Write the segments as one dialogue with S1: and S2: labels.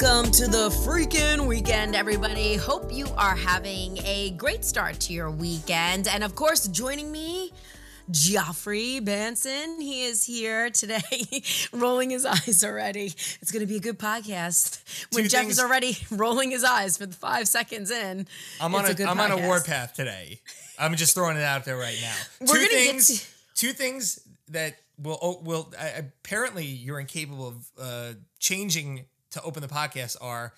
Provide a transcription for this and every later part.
S1: Welcome to the freaking weekend, everybody. Hope you are having a great start to your weekend. And of course, joining me, Geoffrey Benson. He is here today, rolling his eyes already. It's going to be a good podcast. When
S2: Two
S1: Jeff
S2: things-
S1: is already rolling his eyes for the five seconds in,
S2: I'm on a,
S1: good
S2: I'm on a warpath today. I'm just throwing it out there right now.
S1: We're
S2: two
S1: gonna get
S2: things. two things that will oh, will uh, apparently you're incapable of uh, changing to open the podcast are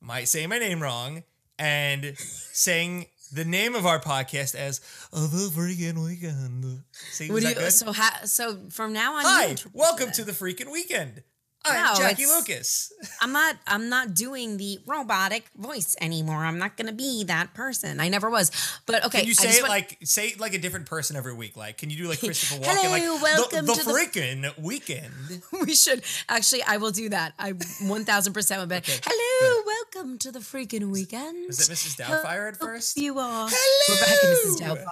S2: my saying my name wrong and saying the name of our podcast as "Oh, the freaking weekend. See,
S1: you, so ha, so from now on,
S2: Hi, welcome to the freaking weekend. I'm
S1: No,
S2: Jackie Lucas.
S1: I'm not I'm not doing the robotic voice anymore. I'm not gonna be that person. I never was. But okay,
S2: Can you say it
S1: want-
S2: like say it like a different person every week? Like, can you do like Christopher Walken?
S1: Hello,
S2: like the-
S1: welcome
S2: the,
S1: to the-
S2: freaking weekend.
S1: we should actually I will do that. I 1000% would be.
S2: Okay,
S1: Hello, welcome to the freaking weekend.
S2: Was it Mrs. Doubtfire at first?
S1: You are.
S2: Hello.
S1: We're back Mrs.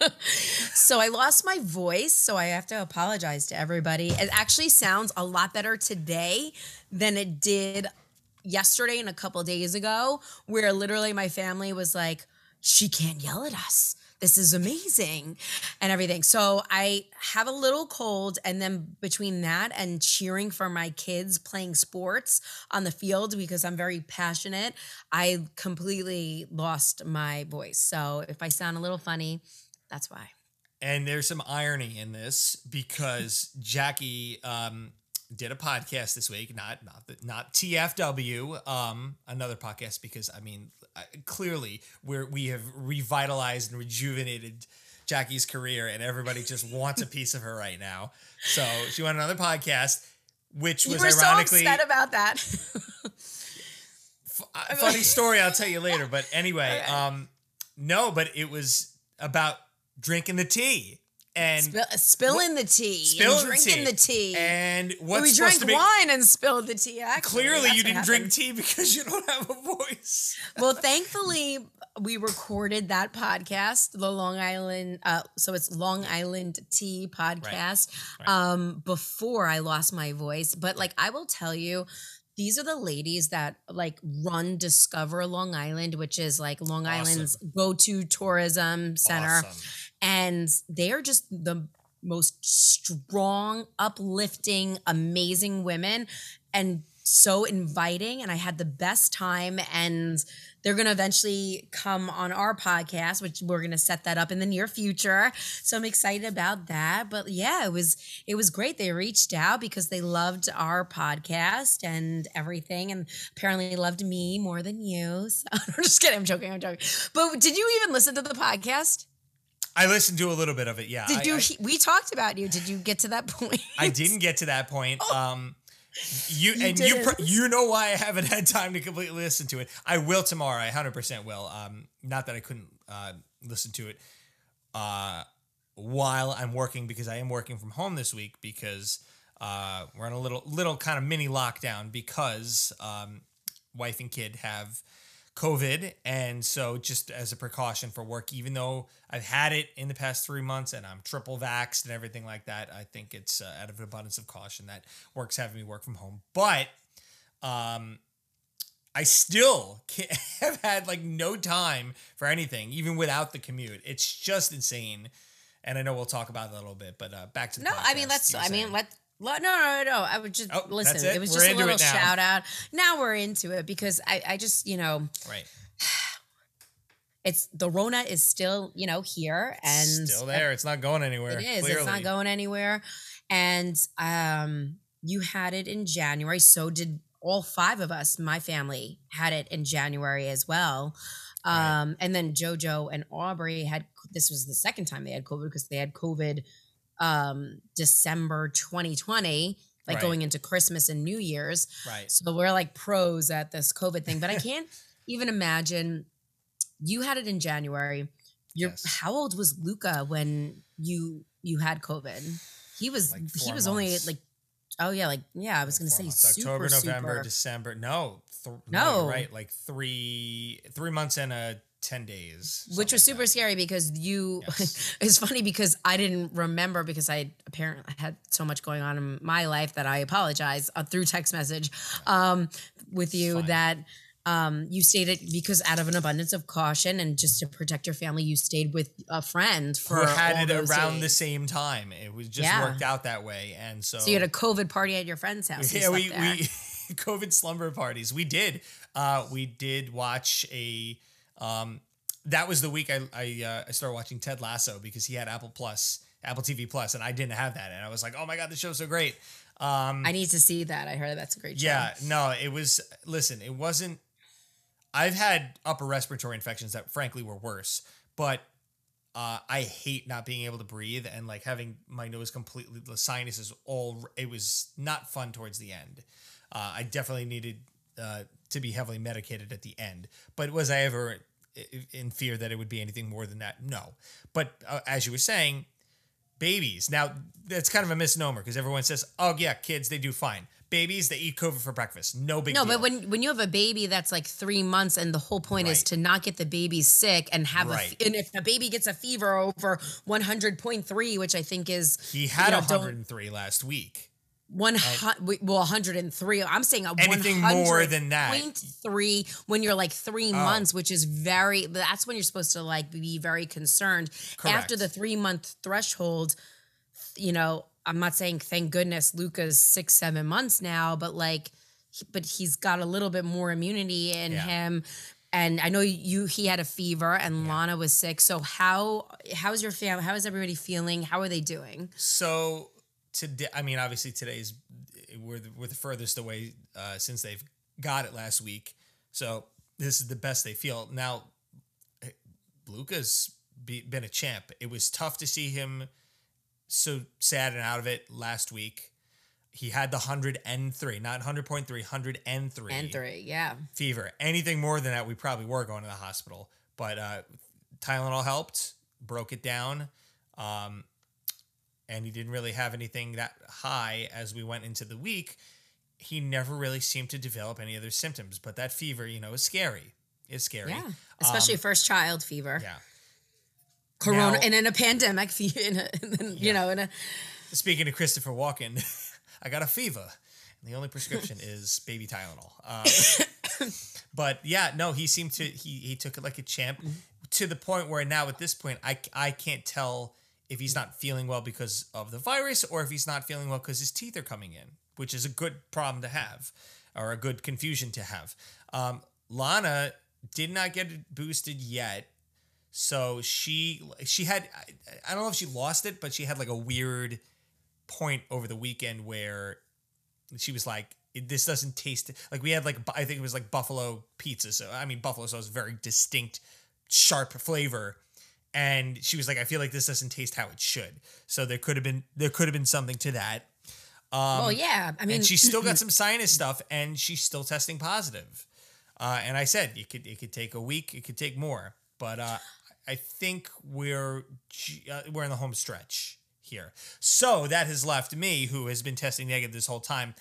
S1: Doubtfire. so I lost my voice, so I have to apologize to everybody. It actually sounds a lot better today than it did yesterday and a couple days ago, where literally my family was like, she can't yell at us. This is amazing and everything. So I have a little cold, and then between that and cheering for my kids playing sports on the field because I'm very passionate, I completely lost my voice. So if I sound a little funny, that's why.
S2: And there's some irony in this because Jackie um, did a podcast this week, not not the, not TFW, um, another podcast because I mean I- clearly we're we have revitalized and rejuvenated Jackie's career, and everybody just wants a piece of her right now. So she went on another podcast, which was
S1: were so
S2: ironically
S1: upset about that.
S2: a funny story I'll tell you later. But anyway,
S1: Okay.
S2: um, no, but it was about drinking the tea and
S1: Spill, spilling the tea,
S2: spilling
S1: and drinking
S2: the
S1: the tea.
S2: and what's
S1: we
S2: supposed
S1: drank
S2: to be
S1: wine and spilled the tea. Actually,
S2: clearly
S1: That's
S2: you didn't drink tea because you don't have a voice.
S1: well, thankfully, we recorded that podcast, the Long Island. Uh, so it's Long Island Tea podcast.
S2: Right.
S1: Um, before I lost my voice, but like I will tell you. These are the ladies that like run Discover Long Island, which is like Long
S2: Awesome.
S1: Island's go-to tourism center.
S2: Awesome.
S1: and they are just the most strong, uplifting, amazing women and so inviting and I had the best time and they're going to eventually come on our podcast which we're going to set that up in the near future. So I'm excited about that. But yeah, it was it was great. They reached out because they loved our podcast and everything and apparently loved me more than you. So I'm just kidding. I'm joking. I'm joking. But did you even listen to the podcast?
S2: I listened to a little bit of it. Yeah,
S1: Did
S2: I,
S1: you?
S2: I,
S1: we talked about you. Did you get to that point?
S2: I didn't get to that point. Um, you,
S1: You
S2: and you
S1: didn't?
S2: you know why I haven't had time to completely listen to it. I will tomorrow. I hundred percent will. Um, not that I couldn't uh, listen to it uh, while I'm working because I am working from home this week because uh, we're in a little little kind of mini lockdown because um, wife and kid have COVID, and so just as a precaution for work, even though I've had it in the past three months and I'm triple vaxxed and everything like that, I think it's uh, out of an abundance of caution that work's having me work from home. But um, I still can't, have had like no time for anything, even without the commute. It's just insane. And I know we'll talk about it a little bit, but uh, back to the
S1: no, I mean let's. I mean
S2: saying.
S1: let. let- No, no, no, no. I would just
S2: Oh,
S1: listen. It.
S2: it?
S1: was
S2: We're
S1: just a little shout out. Now we're into it because I, I just, you know,
S2: right.
S1: it's the Rona is still, you know, here and
S2: still there. It's not going anywhere.
S1: It is.
S2: Clearly.
S1: It's not going anywhere. And um, you had it in January. So did all five of us. My family had it in January as well.
S2: Right.
S1: Um, and then JoJo and Aubrey had. This was the second time they had COVID because they had COVID um, December 2020, like
S2: Right.
S1: going into Christmas and New Year's.
S2: Right.
S1: So we're like pros at this COVID thing. But I can't even imagine. You had it in January. You're,
S2: Yes.
S1: How old was Luca when you you had COVID? He was
S2: Like
S1: he was only like oh yeah like yeah I was gonna say
S2: months.
S1: super,
S2: October, November,
S1: super.
S2: December. No, th-
S1: No.
S2: right. Like three three months and a 10 days.
S1: which was
S2: something
S1: super
S2: like
S1: scary because you
S2: Yes.
S1: it's funny because i didn't remember because i apparently had so much going on in my life that i apologize uh, through text message um, with you
S2: Fine.
S1: that um, you stayed stated because out of an abundance of caution and just to protect your family you stayed with a friend for
S2: Who had it around the same time. It was just
S1: Yeah.
S2: worked out that way. And so,
S1: so you had a covid party at your friend's house
S2: yeah, we, we COVID slumber parties. We did. Uh, we did watch a. Um, that was the week I I, uh, I started watching Ted Lasso because he had Apple Plus, Apple TV Plus, and I didn't have that, and I was like, oh my god, the show's so great. Um,
S1: i need to see that i heard that's a great show
S2: yeah, no, it was. Listen, it wasn't. I've had upper respiratory infections that frankly were worse, but uh, I hate not being able to breathe and like having my nose completely, the sinuses all. It was not fun towards the end. Uh, I definitely needed uh, to be heavily medicated at the end. But was I ever in fear that it would be anything more than that? No. But uh, as you were saying, babies. Now that's kind of a misnomer because everyone says, "Oh yeah, kids they do fine." Babies they eat COVID for breakfast. No big deal.
S1: No,
S2: deal.
S1: but when when you have a baby that's like three months, and the whole point is to not get the baby sick and have
S2: Right.
S1: a, and if the baby gets a fever over one hundred point three, which I think is
S2: he had
S1: you know,
S2: 103 last week.
S1: One hundred well one hundred and three. I'm saying a
S2: Anything more than that.
S1: point three when you're like three
S2: Oh.
S1: months, which is very. That's when you're supposed to like be very concerned
S2: Correct.
S1: after the three month threshold. You know, I'm not saying thank goodness Luca's six seven months now, but like, but he's got a little bit more immunity in
S2: Yeah.
S1: him. And I know you he had a fever and Lana was sick. So how how's your family? How is everybody feeling? How are they doing?
S2: So today, I mean, obviously today's we're the, we're the furthest away uh, since they've got it last week. So this is the best they feel now. Luca's be, been a champ. It was tough to see him so sad and out of it last week. He had the 103, not 100.3, 103
S1: And three, yeah.
S2: fever. Anything more than that, we probably were going to the hospital. But uh, Tylenol helped, broke it down. Um, and he didn't really have anything that high as we went into the week. He never really seemed to develop any other symptoms. But that fever, you know, is scary. It's scary.
S1: Yeah. Especially first child fever.
S2: Um, Yeah.
S1: Corona
S2: Now-
S1: and in a pandemic fever, in a, and then, you know, in a
S2: Speaking to Christopher Walken, I got a fever. And the only prescription is baby Tylenol. Uh, but yeah, no, he seemed to he he took it like a champ to the point where now at this point I I can't tell if he's not feeling well because of the virus or if he's not feeling well because his teeth are coming in, which is a good problem to have or a good confusion to have. Um, Lana did not get boosted yet. So she she had I, don't know if she lost it, but she had like a weird point over the weekend where she was like, "This doesn't taste like we had like I think it was like buffalo pizza." So I mean, buffalo sauce very distinct, sharp flavor, and she was like, "I feel like this doesn't taste how it should." So there could have been there could have been something to that. Um,
S1: well, yeah. I mean,
S2: and she's still got some sinus stuff, and she's still testing positive. Uh, and I said it could it could take a week, it could take more, but uh, I think we're uh, we're in the home stretch here. So that has left me, who has been testing negative this whole time.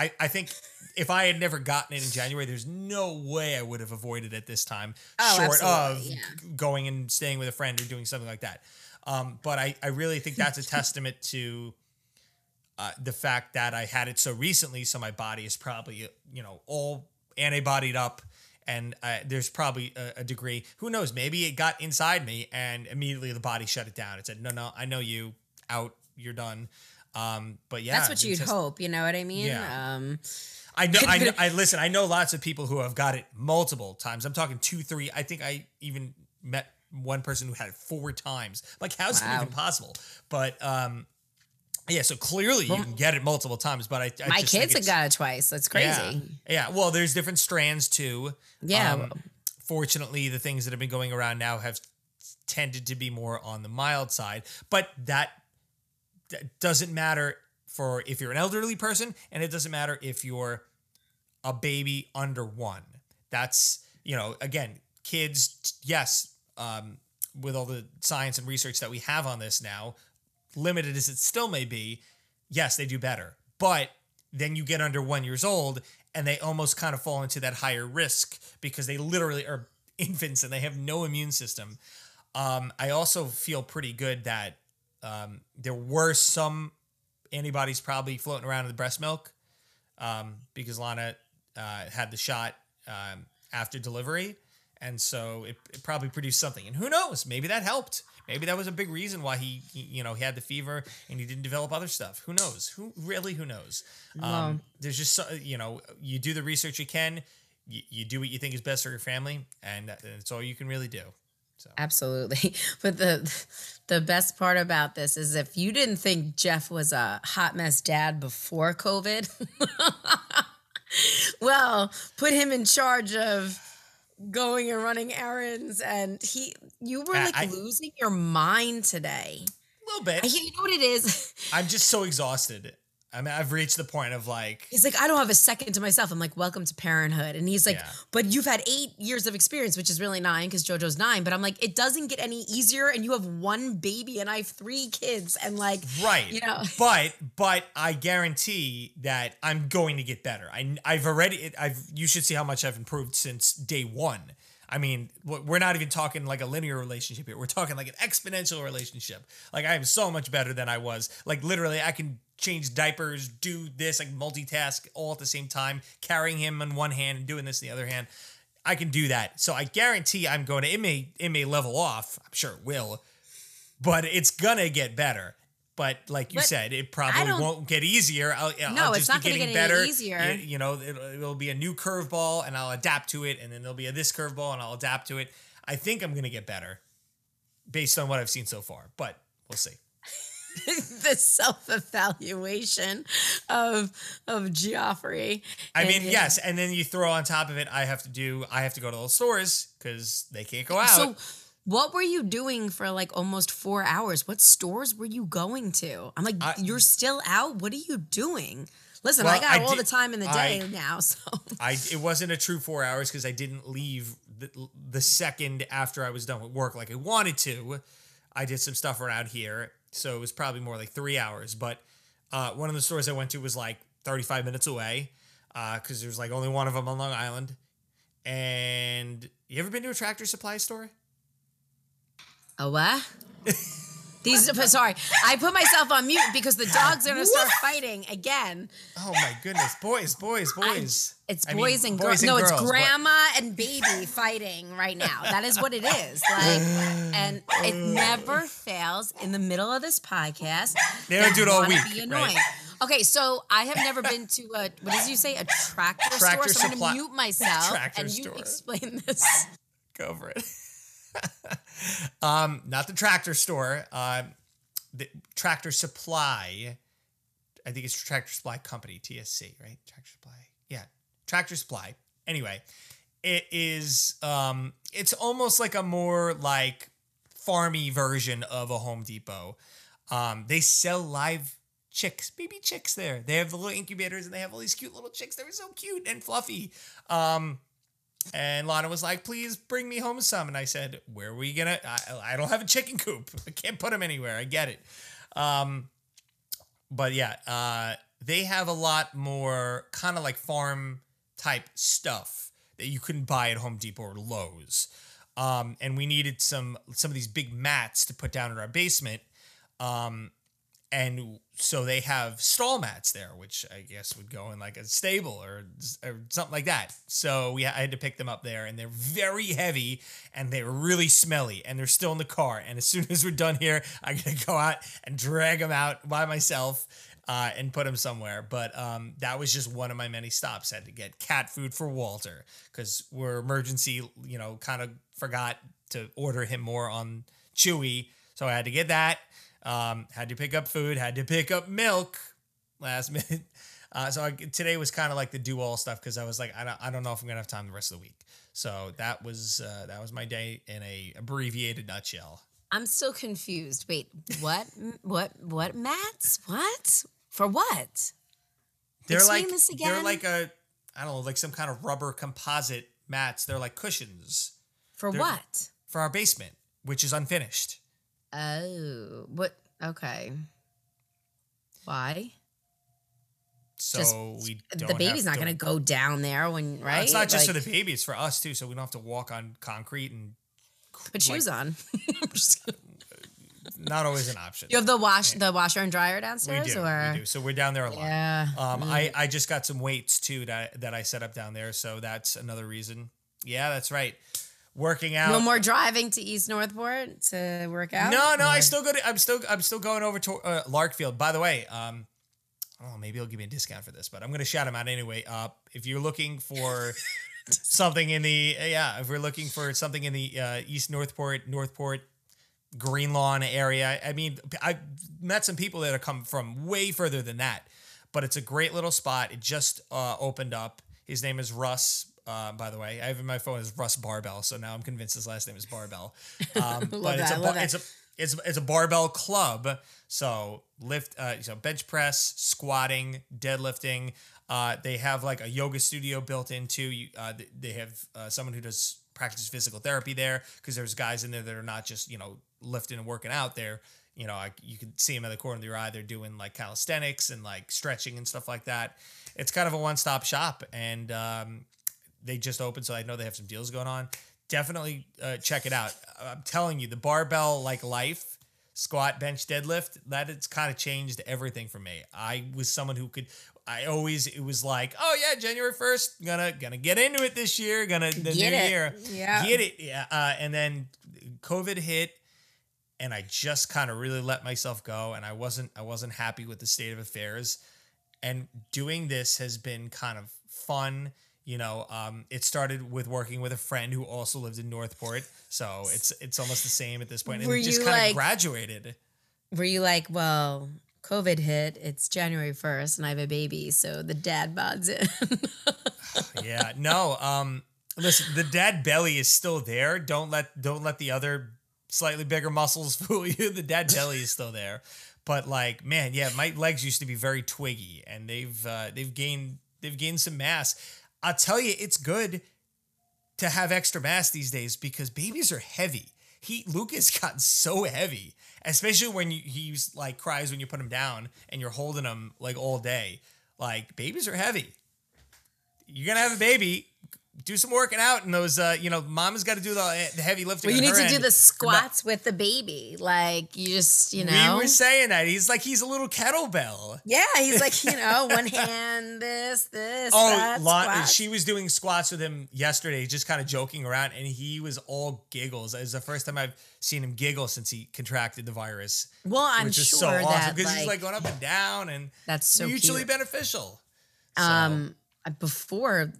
S2: I, I think if I had never gotten it in January, there's no way I would have avoided it this time,
S1: Oh,
S2: short of
S1: yeah.
S2: going and staying with a friend or doing something like that. Um, but I, I really think that's a testament to uh, the fact that I had it so recently, so my body is probably you know all antibodied up, and uh, there's probably a, a degree. Who knows? Maybe it got inside me, and immediately the body shut it down. It said, "No, no, I know you. Out. You're done." Um, but yeah,
S1: that's what you'd
S2: test-
S1: hope. You know what I mean?
S2: Yeah.
S1: Um,
S2: I know, I know. I listen. I know lots of people who have got it multiple times. I'm talking two, three. I think I even met one person who had it four times. Like, how's
S1: Wow.
S2: it even possible? But um, yeah. So clearly, you can get it multiple times. But I, I
S1: my
S2: just
S1: kids have got it twice. That's crazy.
S2: Yeah. yeah. Well, there's different strands too.
S1: Yeah.
S2: Um, fortunately, the things that have been going around now have tended to be more on the mild side, but that, that doesn't matter for if you're an elderly person, and it doesn't matter if you're a baby under one. That's you know, again, kids. Yes, um, with all the science and research that we have on this now, limited as it still may be, yes, they do better. But then you get under one years old and they almost kind of fall into that higher risk because they literally are infants and they have no immune system. Um, I also feel pretty good that um, there were some antibodies probably floating around in the breast milk um, because Lana uh, had the shot um, after delivery. And so it, it probably produced something. And who knows? Maybe that helped. Maybe that was a big reason why he, he, you know, he had the fever and he didn't develop other stuff. Who knows? Who really? Who knows? Um, there's just so, you know, you do the research you can, you, you do what you think is best for your family, and that's all you can really do. So
S1: Absolutely. But the the best part about this is if you didn't think Jeff was a hot mess dad before COVID, well, put him in charge of going and running errands and he you were like
S2: I-
S1: losing your mind today.
S2: a little bit.
S1: I, you know what it is?
S2: I'm just so exhausted. I mean, I've reached the point of like,
S1: He's like, I don't have a second to myself. I'm like, welcome to parenthood. And he's like,
S2: Yeah.
S1: but you've had eight years of experience, which is really nine because JoJo's nine. But I'm like, it doesn't get any easier. And you have one baby and I have three kids. And like,
S2: right.
S1: you know,
S2: but but I guarantee that I'm going to get better. I I've already I've you should see how much I've improved since day 1. I mean, we're not even talking like a linear relationship here. We're talking like an exponential relationship. Like I am so much better than I was. Like literally I can change diapers, do this, like multitask all at the same time, carrying him in one hand and doing this in the other hand. I can do that. So I guarantee I'm going to it may it may level off. I'm sure it will but it's gonna get better. But like you
S1: But
S2: said, it probably won't get easier. I'll,
S1: No,
S2: I'll
S1: it's not
S2: be
S1: gonna
S2: getting
S1: get
S2: better.
S1: easier.
S2: Y- You, know, it'll, it'll be a new curveball, and I'll adapt to it. And then there'll be a this curveball, and I'll adapt to it. I think I'm gonna get better, based on what I've seen so far. But we'll see.
S1: the self evaluation of of Geoffrey.
S2: I mean,
S1: his-
S2: yes, and then you throw on top of it, I have to do, I have to go to those stores because they can't go out.
S1: So, what were you doing for like almost four hours? What stores were you going to? I'm like,
S2: I-
S1: you're still out. What are you doing? Listen,
S2: Well,
S1: I got
S2: I
S1: all
S2: did-
S1: the time in the day
S2: I-
S1: now, so
S2: I it wasn't a true four hours because I didn't leave the, the second after I was done with work like I wanted to. I did some stuff around here, so it was probably more like three hours. But uh, one of the stores I went to was like 35 minutes away because there's like only one of them on Long Island. And you ever been to a tractor supply store?
S1: a what? These sorry, I put myself on mute because the dogs are gonna start fighting again.
S2: Oh my goodness, boys, boys, boys!
S1: It's
S2: I mean,
S1: boys and girls. No, it's
S2: girls, but-
S1: grandma and baby fighting right now. That is what it is. Like, and it never fails in the middle of this podcast.
S2: They don't
S1: that
S2: do it all
S1: wanna
S2: week,
S1: Be
S2: right?
S1: annoying. Okay, so I have never been to a what did you say a tractor,
S2: Tractor
S1: store? So I'm gonna mute myself
S2: Tractor
S1: and you
S2: store.
S1: explain this.
S2: go for it. um, not the tractor store. Um, the tractor supply. I think it's Tractor Supply Company, TSC, right? Tractor Supply. Yeah, Tractor Supply. Anyway, it is. Um, it's almost like a more like farmy version of a Home Depot. Um, they sell live chicks, baby chicks there. They have the little incubators and they have all these cute little chicks. They were so cute and fluffy. Um, and Lana was like, please bring me home some. And I said, where are we going to? I don't have a chicken coop. I can't put them anywhere. I get it. Um, but yeah, uh, they have a lot more kind of like farm type stuff that you couldn't buy at Home Depot or Lowe's. Um, and we needed some some of these big mats to put down in our basement. Um, and so they have stall mats there, which I guess would go in like a stable or, or something like that. So we I had to pick them up there, and they're very heavy and they're really smelly, and they're still in the car. And as soon as we're done here, I gotta go out and drag them out by myself. Uh, and put them somewhere, but um, that was just one of my many stops. I had to get cat food for Walter because we're emergency, you know, kind of forgot to order him more on Chewy, so I had to get that. Um, had to pick up food, had to pick up milk last minute. Uh, so I, today was kind of like the do all stuff because I was like, I don't, I don't know if I'm gonna have time the rest of the week. So that was uh, that was my day in a abbreviated nutshell.
S1: I'm still confused. Wait, what? what? What mats? What? For what?
S2: They're
S1: Explain
S2: like
S1: this
S2: they're like a I don't know like some kind of rubber composite mats. They're like cushions
S1: For
S2: They're-
S1: what?
S2: for our basement, which is unfinished.
S1: Oh, what? Okay. Why?
S2: so
S1: Just
S2: we don't
S1: the baby's not going to go down there when right.
S2: It's not just
S1: Like,
S2: for the baby; it's for us too. So we don't have to walk on concrete, and
S1: put shoes on. I'm just kidding.
S2: not always an option.
S1: you have the wash, the washer and dryer
S2: we
S1: downstairs,
S2: do,
S1: or
S2: we do. So we're down there a lot.
S1: yeah.
S2: Um,
S1: Mm.
S2: I I just got some weights too that that I set up down there, so that's another reason. Yeah, that's right. Working out.
S1: no more driving to East Northport to work out.
S2: No, no, I still go to. I'm still. I'm still going over to uh, Larkfield. By the way, um, oh, maybe he'll give me a discount for this, but I'm going to shout him out anyway. Uh, if you're looking for something in the yeah, if we're looking for something in the uh, East Northport, Northport, Greenlawn area, I mean, I've met some people that have come from way further than that, but it's a great little spot. It just uh, opened up. His name is Russ. Uh, by the way, I have in my phone is Russ Barbell, so now I'm convinced his last name is Barbell. Um, but it's
S1: that,
S2: a
S1: love
S2: bar- it's a it's it's a barbell club. So lift, uh, so bench press, squatting, deadlifting. Uh, they have like a yoga studio built into. You, uh, they have uh, someone who does practice physical therapy there because there's guys in there that are not just you know lifting and working out there. You know, like you can see them in the corner of your eye. They're doing like calisthenics and like stretching and stuff like that. It's kind of a one stop shop, and um, they just opened, so I know they have some deals going on. Definitely uh, check it out. I'm telling you, the barbell like life, squat, bench, deadlift, that it's kind of changed everything for me. I was someone who could. I always it was like, oh yeah, January first, gonna gonna get into it this year, gonna the
S1: Get
S2: new
S1: it.
S2: year,
S1: Yeah.
S2: get it, yeah. Uh, and then COVID hit, and I just kind of really let myself go, and I wasn't I wasn't happy with the state of affairs and doing this has been kind of fun you know um, it started with working with a friend who also lived in northport. So it's it's almost the same at this point. And
S1: Were
S2: it just kind of
S1: like-
S2: graduated.
S1: Were you like, well, COVID hit, it's January 1st, and I have a baby, so the dad bods in.
S2: yeah no um listen the dad belly is still there. Don't let don't let the other slightly bigger muscles fool you. The dad belly is still there. But like man yeah my legs used to be very twiggy and they've uh, they've gained they've gained some mass i'll tell you it's good to have extra mass these days because babies are heavy. He Luca's got so heavy especially when you, he's like cries when you put him down and you're holding him like all day. Like babies are heavy. You're gonna have a baby. Do some working out, and those, uh, you know, mama's got to do the, the heavy lifting.
S1: well, you need to do the squats with the baby. Like, you just, you know.
S2: We were saying that he's like he's a little kettlebell.
S1: yeah, he's like, you know, one hand, this, this.
S2: Oh,
S1: that, squats.
S2: she was doing squats with him yesterday, just kind of joking around, and he was all giggles. It was the first time I've seen him giggle since he contracted the virus,
S1: Well, I'm
S2: which is
S1: sure
S2: so awesome
S1: that
S2: because
S1: like,
S2: he's like going up and down, and
S1: that's so
S2: mutually
S1: cute.
S2: beneficial. So,
S1: um before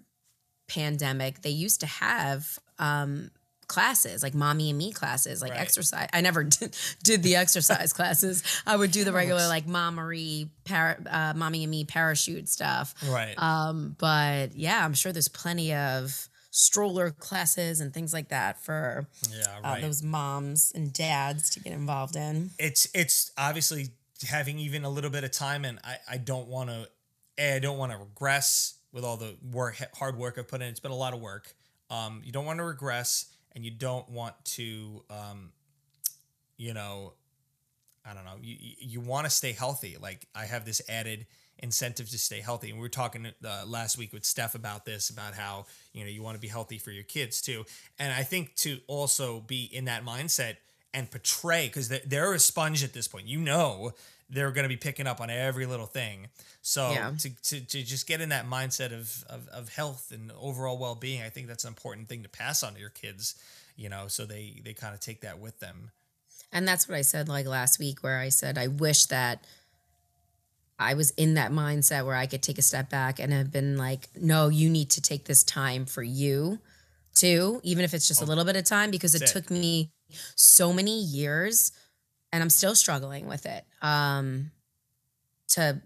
S1: pandemic they used to have um classes like mommy and me classes like
S2: Right.
S1: exercise. I never did, did the exercise classes. I would do the regular like mom marie para, uh, mommy and me parachute stuff.
S2: Right.
S1: um but yeah i'm sure there's plenty of stroller classes and things like that for
S2: yeah,
S1: uh, those moms and dads to get involved in.
S2: It's it's obviously having even a little bit of time and I, I don't want to I don't want to regress with all the work hard work I've put in. It's been a lot of work. Um, you don't want to regress and you don't want to um, you know I don't know you you- want to stay healthy. Like I have this added incentive to stay healthy and we were talking uh, last week with Steph about this about how you know you want to be healthy for your kids too and I think to also be in that mindset and portray because they're a sponge at this point. You know, they're going to be picking up on every little thing. So
S1: Yeah.
S2: to, to, to just get in that mindset of, of, of health and overall well being, I think that's an important thing to pass on to your kids. You know, so they they kind of take that with them.
S1: And that's what I said like last week, where I said, I wish that I was in that mindset where I could take a step back and have been like, no, you need to take this time for you too, even if it's just a oh. little bit of time, because it. took me so many years and I'm still struggling with it um, to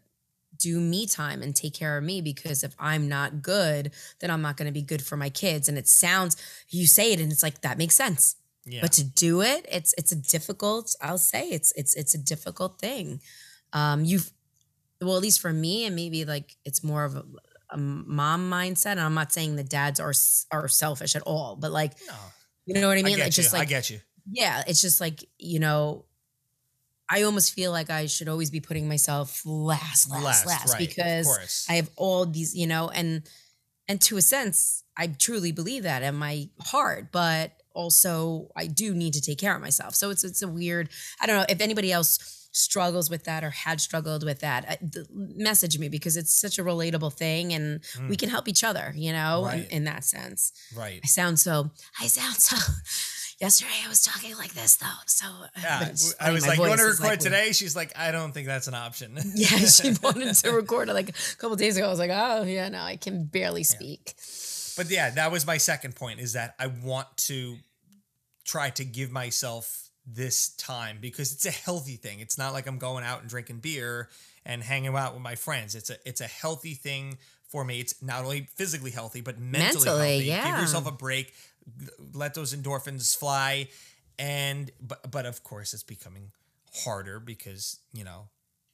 S1: do me time and take care of me because if I'm not good, then I'm not going to be good for my kids. And it sounds, you say it and it's like, that makes sense
S2: Yeah.
S1: but to do it it's it's a difficult i'll say it's it's it's a difficult thing um you've well at least for me and maybe like it's more of a, a mom mindset and i'm not saying the dads are are selfish at all but like
S2: no,
S1: you know what i
S2: I
S1: mean like
S2: you.
S1: just like I
S2: get you.
S1: yeah it's just like you know I almost feel like I should always be putting myself last, last,
S2: Last,
S1: last,
S2: right,
S1: because. I have all these, you know, and and to a sense, I truly believe that in my heart, but also I do need to take care of myself. So it's it's a weird. I don't know if anybody else struggles with that or had struggled with that. I, th- message me because it's such a relatable thing, and we can help each other. You know,
S2: Mm. Right.
S1: in, in that sense.
S2: Right.
S1: I sound so. I sound so. Yesterday I was talking like this though, so uh,
S2: Yeah, I was like, "You want to record
S1: like-
S2: today?" She's like, "I don't think that's an option."
S1: Yeah, she wanted to record it like a couple days ago. I was like, oh yeah, no, I can barely speak.
S2: But yeah, that was my second point is that I want to try to give myself this time because it's a healthy thing. It's not like I'm going out and drinking beer and hanging out with my friends. It's a it's a healthy thing for me. It's not only physically healthy but mentally,
S1: Mentally,
S2: healthy. Give yourself a break, let those endorphins fly and but but of course it's becoming harder because, you know,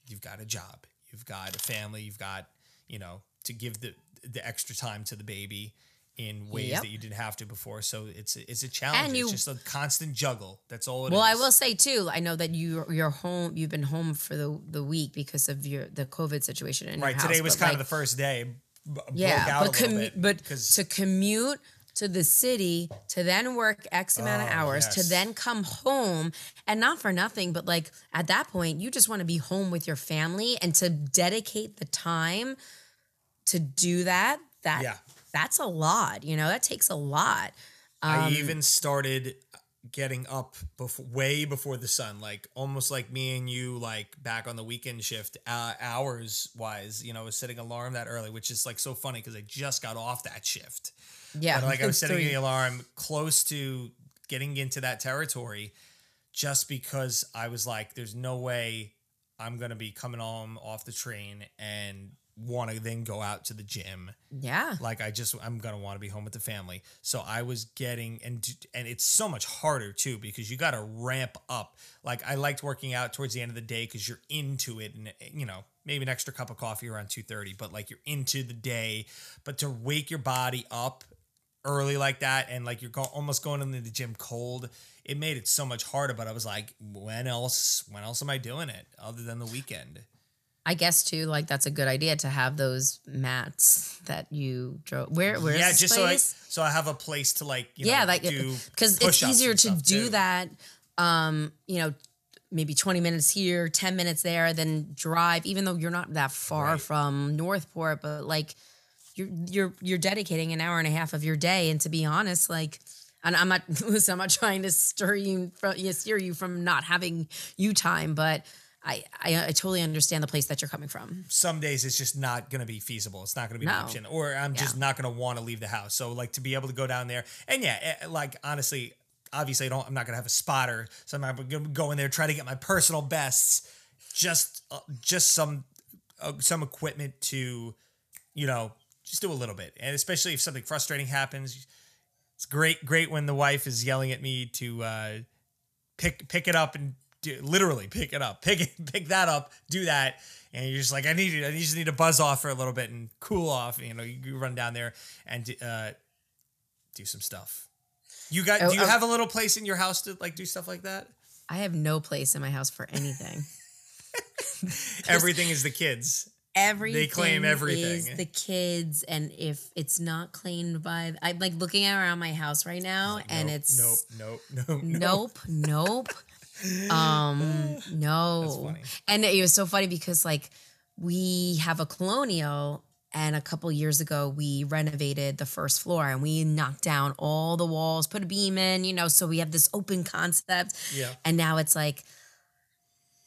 S2: you've got a job, you've got a family, you've got, you know, to give the the extra time to the baby in ways
S1: Yep.
S2: that you didn't have to before. So it's it's a challenge.
S1: And you-
S2: it's just a constant juggle. That's all it is.
S1: Well, I will say too. I know that you you're home. You've been home for the the week because of your the COVID situation in
S2: Right.
S1: your
S2: Today was kind
S1: like,
S2: of the first day. b- broke
S1: yeah,
S2: out
S1: but
S2: a
S1: commu-
S2: bit
S1: but to commute to the city to then work X amount of
S2: Oh,
S1: hours to then come home and not for nothing, but like at that point you just want to be home with your family and to dedicate the time to do that. That
S2: Yeah.
S1: that's a lot. You know that takes a lot. Um,
S2: I even started getting up before, way before the sun, like almost like me and you, like back on the weekend shift, uh, hours wise. You know, I was setting alarm that early, which is like so funny because I just got off that shift.
S1: Yeah,
S2: But like I was setting the alarm close to getting into that territory just because I was like, there's no way I'm going to be coming home off the train and want to then go out to the gym.
S1: Yeah.
S2: Like I just, I'm going to want to be home with the family. So I was getting, and, and it's so much harder too, because you got to ramp up. Like I liked working out towards the end of the day because you're into it and, you know, maybe an extra cup of coffee around 2.30, but like you're into the day, but to wake your body up early like that and like you're go- almost going into the gym cold it made it so much harder but i was like when else when else am i doing it other than the weekend
S1: I guess too, like that's a good idea to have those mats that you drove. Where, where's
S2: yeah just so I, so i have a place to like you
S1: yeah,
S2: know,
S1: like
S2: do
S1: because it's easier to do
S2: too.
S1: that. Um, you know, maybe twenty minutes here, ten minutes there, then drive. Even though you're not that far
S2: Right.
S1: from Northport, but like you're you're you're dedicating an hour and a half of your day. And to be honest, like. And I'm not listen. I'm not trying to stir you from you know, steer you from not having you time, but I, I I totally understand the place that you're coming from.
S2: some days it's just not going to be feasible. It's not going to be an option, or I'm just not going to want to leave the house. So like to be able to go down there, and yeah, eh, like honestly, obviously I don't. I'm not going to have a spotter, so I'm going to go in there try to get my personal bests. Just uh, just some uh, some equipment to, you know, just do a little bit, and especially if something frustrating happens. It's great, great when the wife is yelling at me to uh, pick pick it up and do, literally pick it up, pick it, pick that up, do that, and you're just like, I need you, I just need to buzz off for a little bit and cool off. You know, you, run down there and uh, do some stuff. You got?
S1: Oh,
S2: do you
S1: oh.
S2: have a little place in your house to like do stuff like that?
S1: I have no place in my house for anything.
S2: Everything is the kids.
S1: everything they
S2: claim everything.
S1: is the kids and if it's not claimed by i'm like looking around my house right now and
S2: Nope,
S1: it's
S2: nope, nope, nope,
S1: nope nope um no. and it was so funny because like we have a colonial and a couple years ago we renovated the first floor and we knocked down all the walls put a beam in you know so we have this open concept.
S2: Yeah.
S1: and now it's like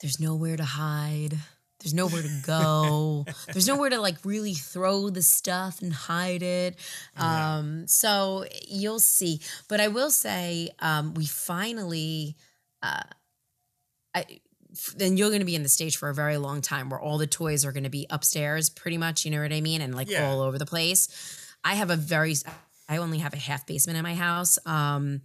S1: there's nowhere to hide. There's nowhere to go. There's nowhere to like really throw the stuff and hide it. Um so you'll see. But i will say um we finally uh i then you're going to be in the stage for a very long time where all the toys are going to be upstairs pretty much you know what i mean and like
S2: Yeah.
S1: all over the place i have a very i only have a half basement in my house um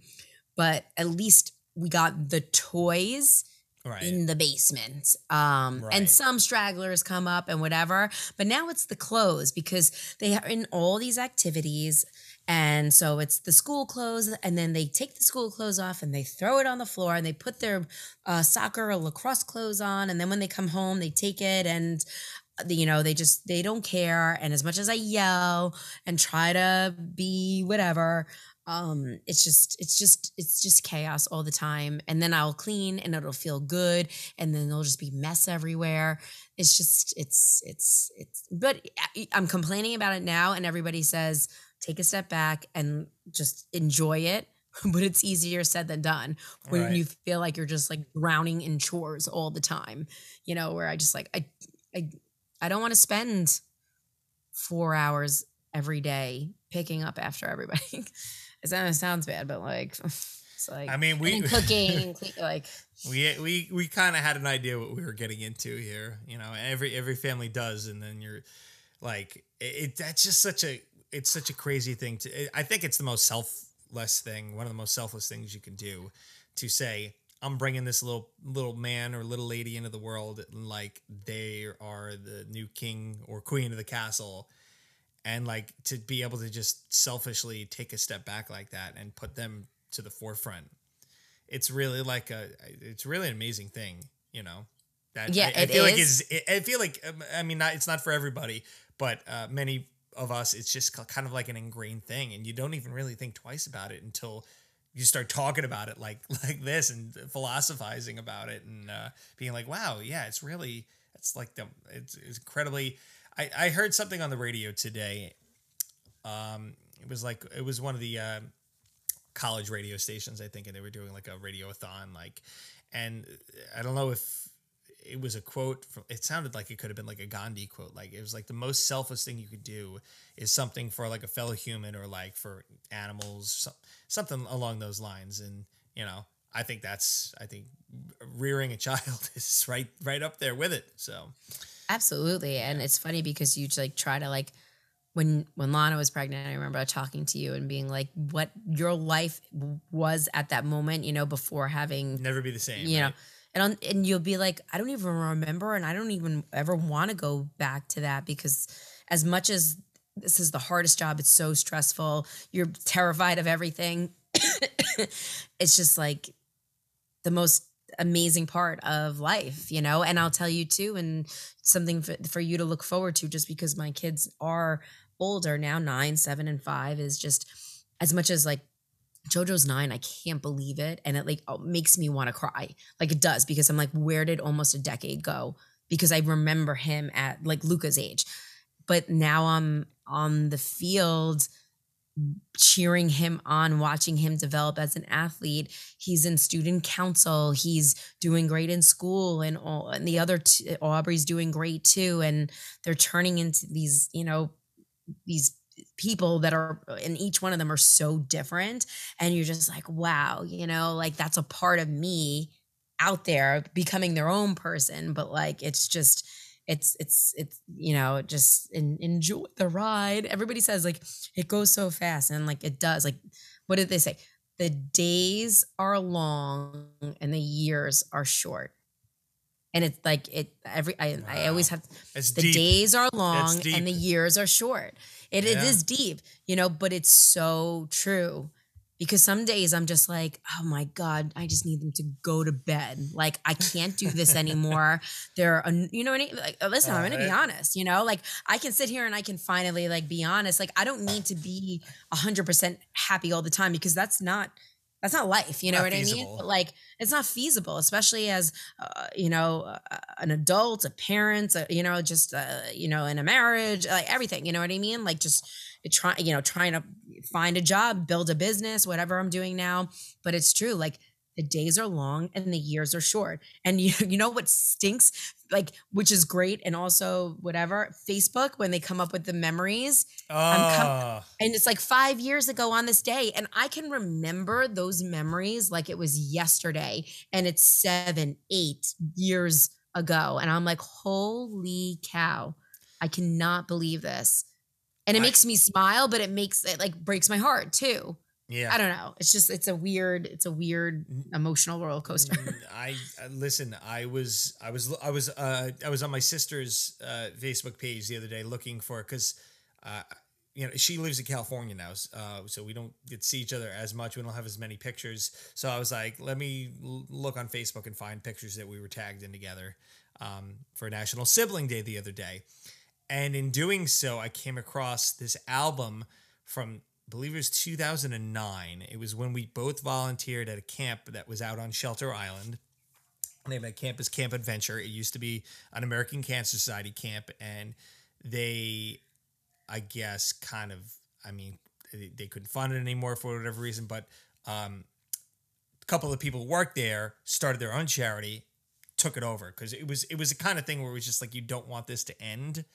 S1: but at least we got the toys
S2: Right.
S1: in the basement. Um,
S2: Right.
S1: and some stragglers come up and whatever. But now it's the clothes because they are in all these activities. And so it's the school clothes, and then they take the school clothes off and they throw it on the floor and they put their uh, soccer or lacrosse clothes on. And then when they come home, they take it and uh, you know they just they don't care. And as much as i yell and try to be whatever um it's just it's just it's just chaos all the time. And then i'll clean and it'll feel good and then there'll just be mess everywhere. It's just it's it's it's but i'm complaining about it now and everybody says take a step back and just enjoy it but it's easier said than done when
S2: Right.
S1: you feel like you're just like drowning in chores all the time you know where i just like i i i don't want to spend four hours every day picking up after everybody it sounds sounds bad but like it's like
S2: I mean, we
S1: and cooking like
S2: we we we kind of had an idea what we were getting into here. You know, every every family does, and then you're like, it, it that's just such a it's such a crazy thing to. I think it's the most selfless thing, one of the most selfless things you can do, to say. I'm bringing this little little man or little lady into the world, and like they are the new king or queen of the castle, and like to be able to just selfishly take a step back like that and put them to the forefront it's really like a it's really an amazing thing you know that
S1: Yeah,
S2: I, I feel like
S1: is.
S2: is i feel like um, i mean not, it's not for everybody but uh, many of us it's just kind of like an ingrained thing and you don't even really think twice about it until you start talking about it like like this and philosophizing about it and uh, being like wow yeah it's really it's like the it's, it's incredibly I, I heard something on the radio today um it was like it was one of the uh, college radio stations, I think, and they were doing like a radiothon, like, and I don't know if it was a quote from. It sounded like it could have been like a Gandhi quote. Like it was like the most selfless thing you could do is something for like a fellow human or like for animals, so, something along those lines. And you know, I think that's I think rearing a child is right right up there with it. So
S1: Absolutely. And it's funny because you like try to like when when Lana was pregnant, I remember talking to you and being like what your life was at that moment, you know, before having
S2: never be the same.
S1: you know
S2: right?
S1: And on, and you'll be like I don't even remember and I don't even ever want to go back to that because as much as this is the hardest job, it's so stressful. You're terrified of everything. it's just like the most amazing part of life, you know? And I'll tell you too, and something for, for you to look forward to just because my kids are older now, nine, seven, and five, is just as much as like JoJo's nine, I can't believe it. And it like oh, makes me want to cry. Like it does, because I'm like, where did almost a decade go? Because I remember him at like Luca's age. But now I'm on the field cheering him on, watching him develop as an athlete. He's in student council. He's doing great in school, and all, and the other t- Aubrey's doing great too. And they're turning into these, you know, these people that are, and each one of them are so different. And you're just like, wow, you know, like that's a part of me out there becoming their own person. But like, it's just. It's it's it's you know just en- enjoy the ride. Everybody says like it goes so fast and like it does like what did they say the days are long and the years are short and it's like it every i, I always have
S2: It's
S1: the
S2: deep.
S1: days are long and the years are short. It, it
S2: Yeah.
S1: is deep you know but it's so true. Because some days i'm just like oh my god i just need them to go to bed. Like i can't do this anymore. They're you know what I mean? like listen i'm
S2: Uh,
S1: gonna be honest you know? Like i can sit here and i can finally like be honest. Like i don't need to be 100% happy all the time because that's not that's not life you know
S2: Not
S1: what i mean? but like it's not feasible especially as uh, you know uh, an adult a parent uh, you know just uh, you know in a marriage like everything you know what i mean? Like just try you know trying to find a job build a business whatever i'm doing now. But it's true like the days are long and the years are short and you, you know what stinks like which is great and also whatever facebook when they come up with the memories I'm com-
S2: Oh,
S1: and it's like five years ago on this day. And I can remember those memories like it was yesterday. And it's seven, eight years ago. And I'm like, holy cow, I cannot believe this. And it
S2: I-
S1: makes me smile, but it makes it like breaks my heart too.
S2: Yeah.
S1: I don't know. It's just it's a weird it's a weird emotional roller coaster.
S2: I uh, listen. I was I was I was uh I was on my sister's uh Facebook page the other day looking for because uh you know she lives in California now, uh so we don't get to see each other as much. We don't have as many pictures. So I was like, let me look on Facebook and find pictures that we were tagged in together um for National Sibling Day the other day. And in doing so, I came across this album from believe it was 2009. It was when we both volunteered at a camp that was out on Shelter Island. The name of that camp is Camp Adventure. It used to be an American Cancer Society camp, and they, I guess, kind of, I mean, they, they couldn't fund it anymore for whatever reason, but um, a couple of people who worked there started their own charity, took it over because it was it was the kind of thing where it was just like you don't want this to end.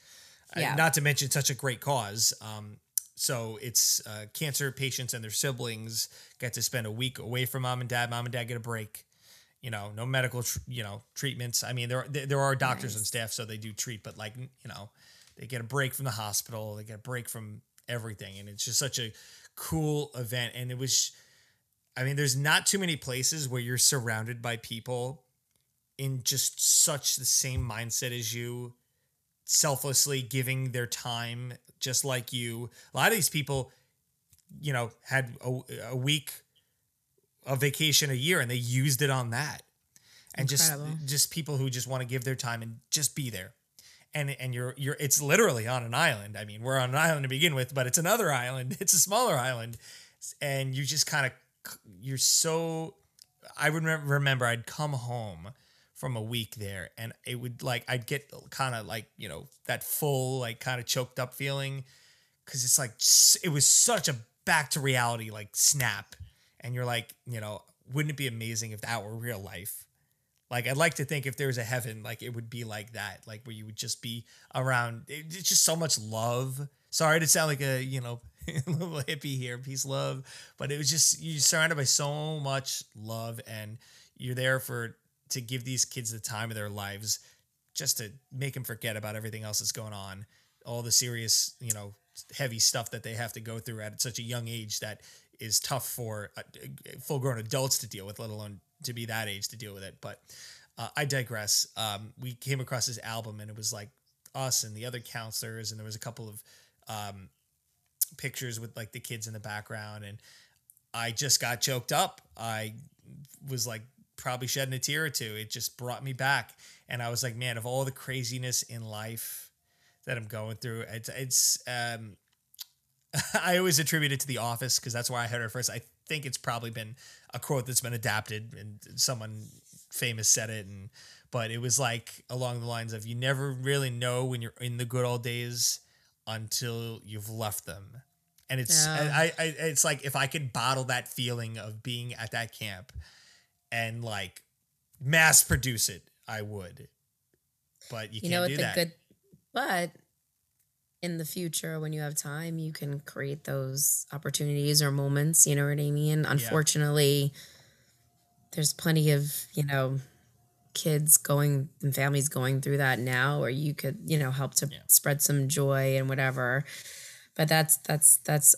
S2: Uh,
S1: Yeah.
S2: not to mention such a great cause. Um, so it's uh, cancer patients and their siblings get to spend a week away from mom and dad. Mom and dad get a break. You know, no medical, tr- you know, treatments. I mean, there are, there are doctors
S1: Nice.
S2: on staff, so they do treat, but like, you know, they get a break from the hospital. They get a break from everything, and it's just such a cool event. And it was, I mean, there's not too many places where you're surrounded by people in just such the same mindset as you, selflessly giving their time just like you. A lot of these people, you know, had a, a week of vacation a year and they used it on that. And
S1: Incredible.
S2: just just people who just want to give their time and just be there. And and you're you're it's literally on an island. I mean, we're on an island to begin with, but it's another island. It's a smaller island. And you just kind of you're so I would remember I'd come home from a week there and it would like I'd get kind of like, you know, that full like kind of choked up feeling cuz it's like it was such a back to reality like snap and you're like, you know, wouldn't it be amazing if that were real life? Like I'd like to think if there was a heaven, like it would be like that, like where you would just be around. it- It's just so much love. Sorry to sound like a you know little hippie here, peace, love, but it was just you're surrounded by so much love, and you're there for to give these kids the time of their lives, just to make them forget about everything else that's going on, all the serious you know heavy stuff that they have to go through at such a young age that is tough for uh, full grown adults to deal with, let alone to be that age to deal with it. But uh, I digress. Um, we came across this album and it was like us and the other counselors, and there was a couple of um, pictures with like the kids in the background, and I just got choked up. I was like probably shedding a tear or two. It just brought me back, and I was like, man, of all the craziness in life that I'm going through, it's it's um, I always attribute it to The Office because that's where I heard it first. I think it's probably been a quote that's been adapted and someone famous said it and but it was like along the lines of you never really know when you're in the good old days until you've left them. And it's
S1: Yeah.
S2: I, I it's like if I could bottle that feeling of being at that camp and like mass produce it, I would. But you,
S1: you
S2: can't
S1: know what
S2: do
S1: the
S2: that.
S1: good but in the future when you have time you can create those opportunities or moments you know what i mean unfortunately there's plenty of you know kids going and families going through that now or you could you know help to
S2: Yeah.
S1: spread some joy and whatever but that's that's that's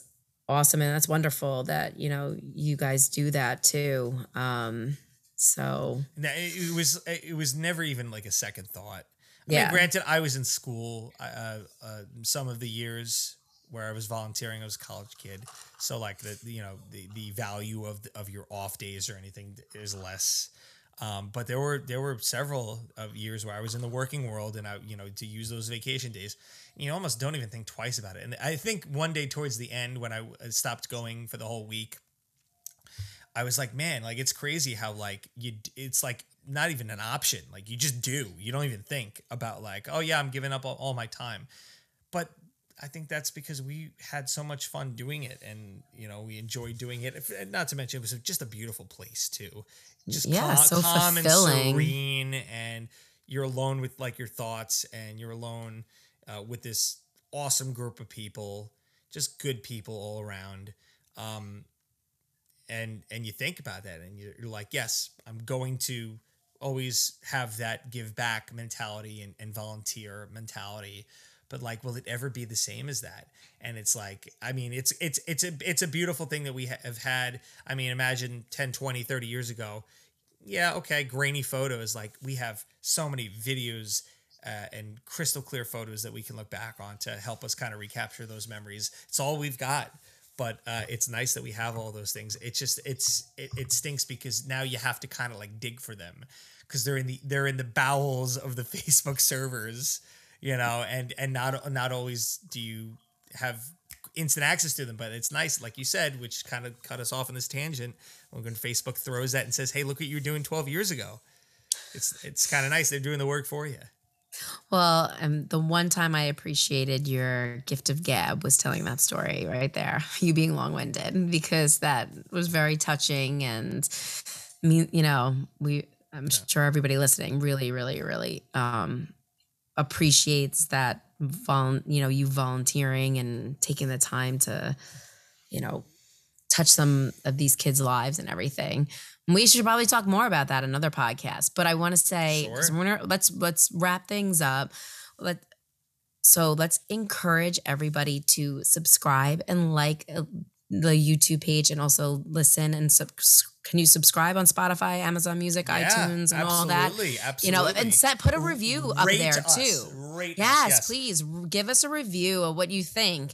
S1: awesome and that's wonderful that you know you guys do that too um so
S2: No, it, was it was never even like a second thought. I
S1: Yeah.
S2: mean, granted, I was in school uh, uh, some of the years where I was volunteering. I was a college kid, so like the you know the the value of the, of your off days or anything is less. Um, but there were there were several of years where I was in the working world and I you know to use those vacation days. You almost don't even think twice about it. And I think one day towards the end when I stopped going for the whole week, I was like, man, like it's crazy how like you it's like not even an option. Like you just do. You don't even think about like, oh yeah, I'm giving up all, all my time. But I think that's because we had so much fun doing it and you know, we enjoyed doing it. If- Not to mention it was just a beautiful place too. Just
S1: Yeah,
S2: calm,
S1: so
S2: calm and
S1: fulfilling.
S2: serene and you're alone with like your thoughts and you're alone uh, with this awesome group of people, just good people all around. Um, and and you think about that and you're, like yes i'm going to always have that give back mentality and, and volunteer mentality. But like will it ever be the same as that? And it's like i mean it's it's it's a it's a beautiful thing that we have had. I mean imagine 10 20 30 years ago. Yeah okay grainy photos like we have so many videos uh, and crystal clear photos that we can look back on to help us kind of recapture those memories. It's all we've got but uh, it's nice that we have all those things it's just it's it, it stinks because now you have to kind of like dig for them because they're in the they're in the bowels of the facebook servers you know, and and not not always do you have instant access to them, but it's nice, like you said, which kind of cut us off on this tangent. When Facebook throws that and says, "Hey, look what you were doing 12 years ago," it's it's kind of nice. They're doing the work for you.
S1: Well, um, the one time I appreciated your gift of gab was telling that story right there. You being long winded because that was very touching and me. You know, we. I'm yeah. sure everybody listening really, really, really um, appreciates that vol- you know you volunteering and taking the time to you know touch some of these kids lives and everything we should probably talk more about that in another podcast but i want to say sure. gonna, let's let's wrap things up let so let's encourage everybody to subscribe and like uh, the youtube page and also listen and subscribe can you subscribe on Spotify, Amazon Music, yeah, iTunes, and all that? Absolutely, You know, and set put a review up Rate there us. too. Yes, yes, please give us a review of what you think.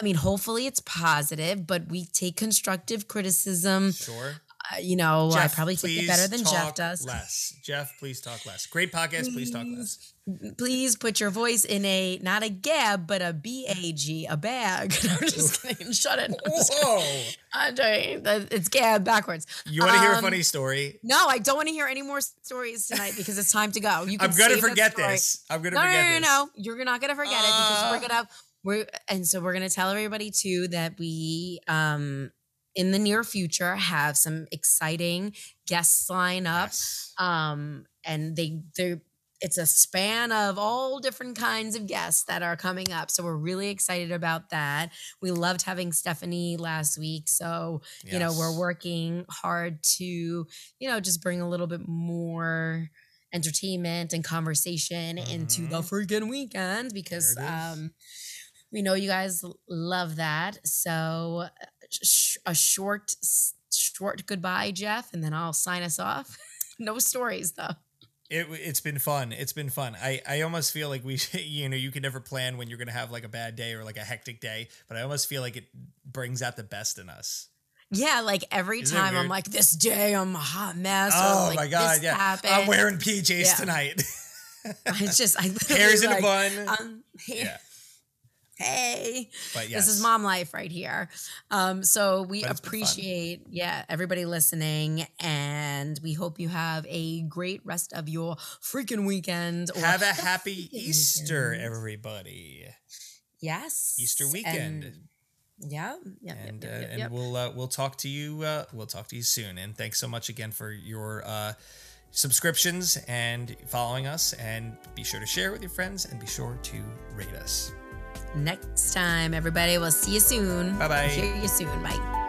S1: I mean, hopefully it's positive, but we take constructive criticism.
S2: Sure.
S1: You know, Jeff, I probably take it better than Jeff does.
S2: Less. Jeff, please talk less. Great podcast. Please, please talk less.
S1: Please put your voice in a not a gab, but a B A G, a bag. I'm just kidding. Shut it. Whoa. Andre, it's gab backwards.
S2: You want to um, hear a um, funny story?
S1: No, I don't want to hear any more stories tonight because it's time to go.
S2: You I'm gonna forget this. I'm gonna no, forget no, no,
S1: no, no. You're not gonna forget uh, it because we're gonna we're and so we're gonna tell everybody too that we um in the near future have some exciting guests line up. Yes. Um, and they they it's a span of all different kinds of guests that are coming up. So we're really excited about that. We loved having Stephanie last week. So, yes. you know, we're working hard to, you know, just bring a little bit more entertainment and conversation mm-hmm. into the mm-hmm. freaking weekend because um we know you guys love that. So sh- a short, short goodbye, Jeff, and then I'll sign us off. no stories though.
S2: It, it's been fun. It's been fun. I, I almost feel like we, you know, you can never plan when you're going to have like a bad day or like a hectic day, but I almost feel like it brings out the best in us.
S1: Yeah, like every Isn't time I'm like, this day I'm a hot mess.
S2: Oh
S1: or, like,
S2: my god, yeah. Happened. I'm wearing PJs yeah. tonight.
S1: I just, I
S2: hairs in a bun. Um,
S1: yeah hey but yes. this is mom life right here um so we appreciate yeah everybody listening and we hope you have a great rest of your freaking weekend
S2: have a happy easter weekend. everybody
S1: yes
S2: easter weekend
S1: and yeah,
S2: yeah, and
S1: yep,
S2: yep, yep, and we'll uh, we'll talk to you uh, we'll talk to you soon. And thanks so much again for your uh, subscriptions and following us. And be sure to share with your friends and be sure to rate us
S1: next time, everybody. We'll see you soon.
S2: Bye bye.
S1: Hear you soon. Bye.